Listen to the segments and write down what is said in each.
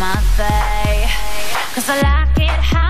my thigh. 'Cause I like it how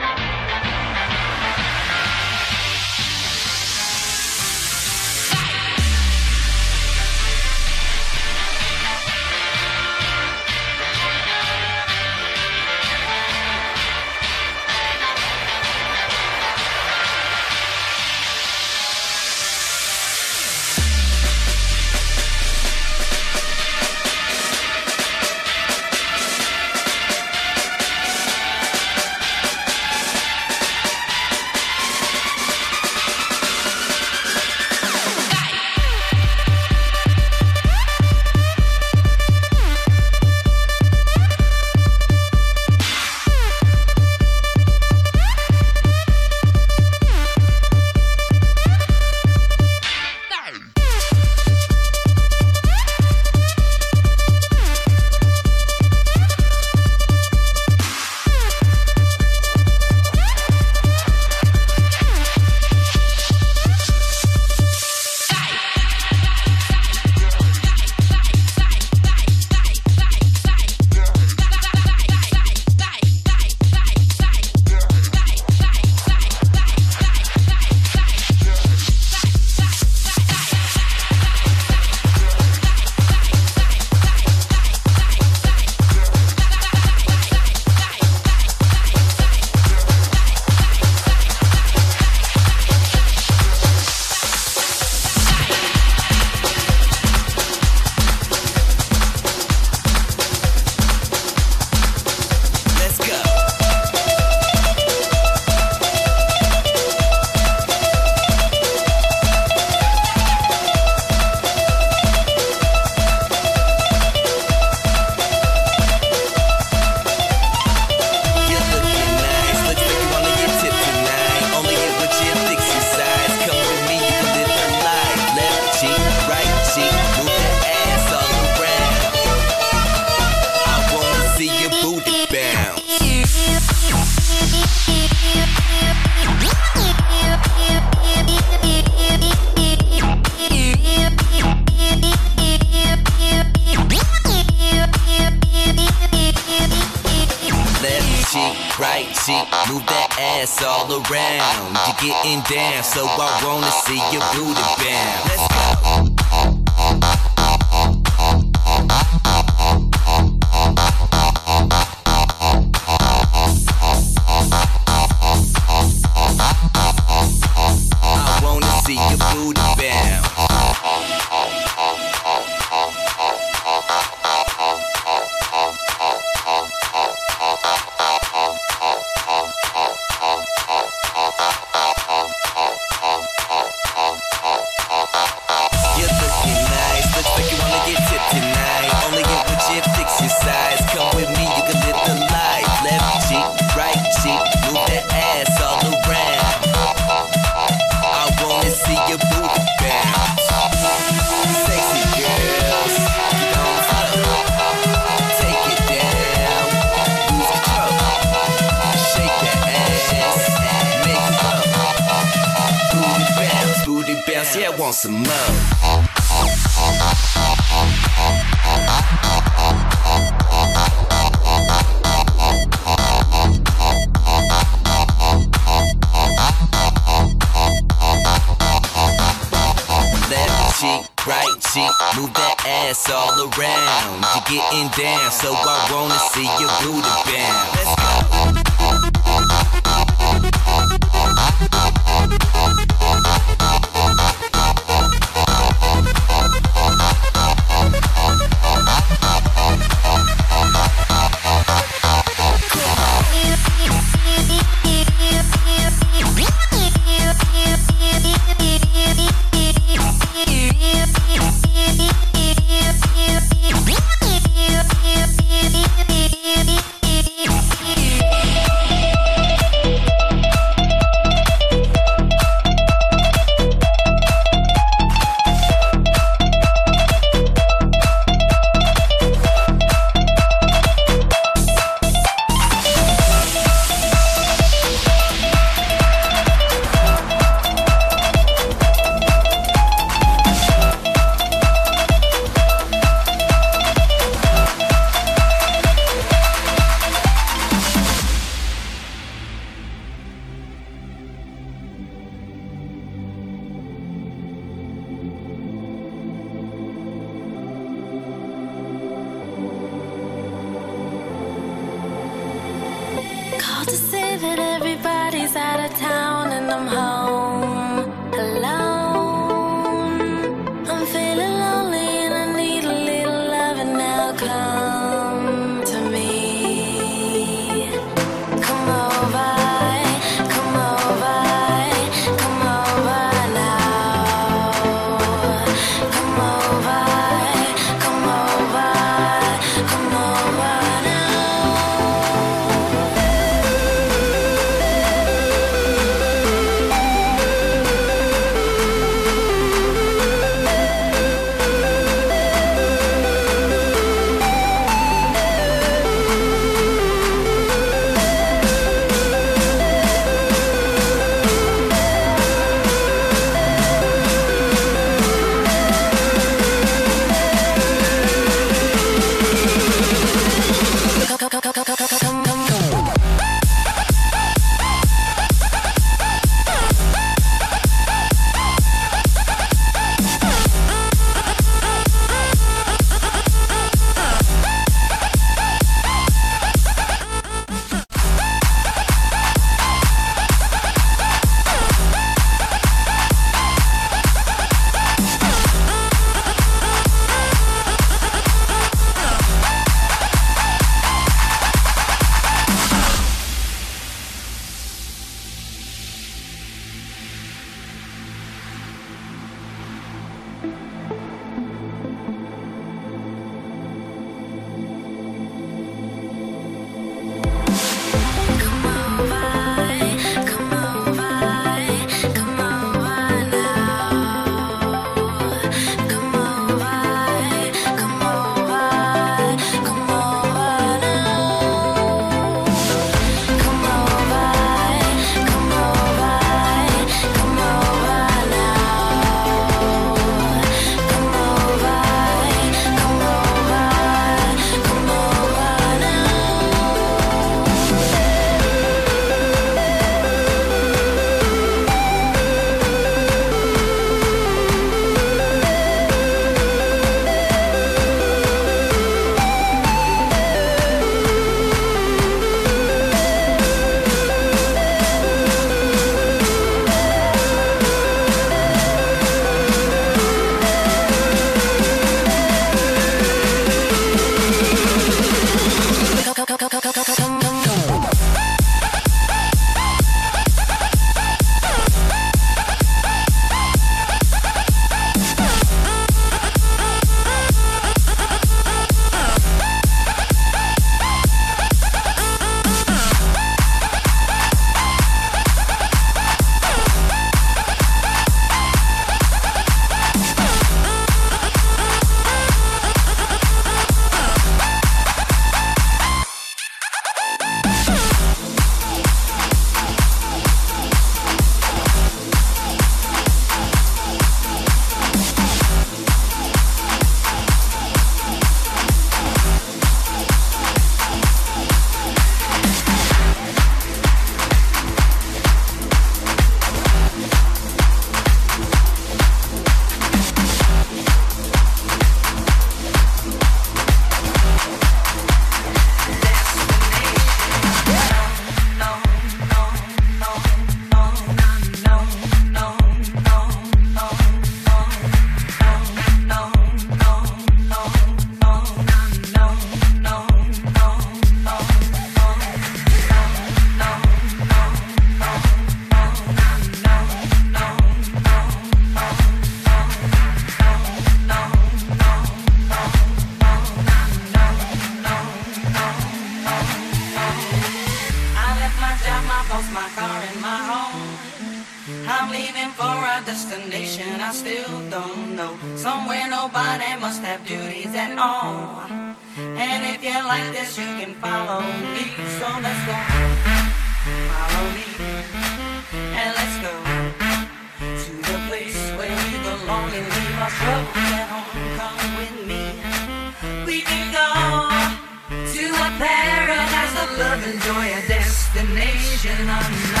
destination unknown.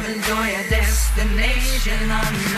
And joy, a destination unknown.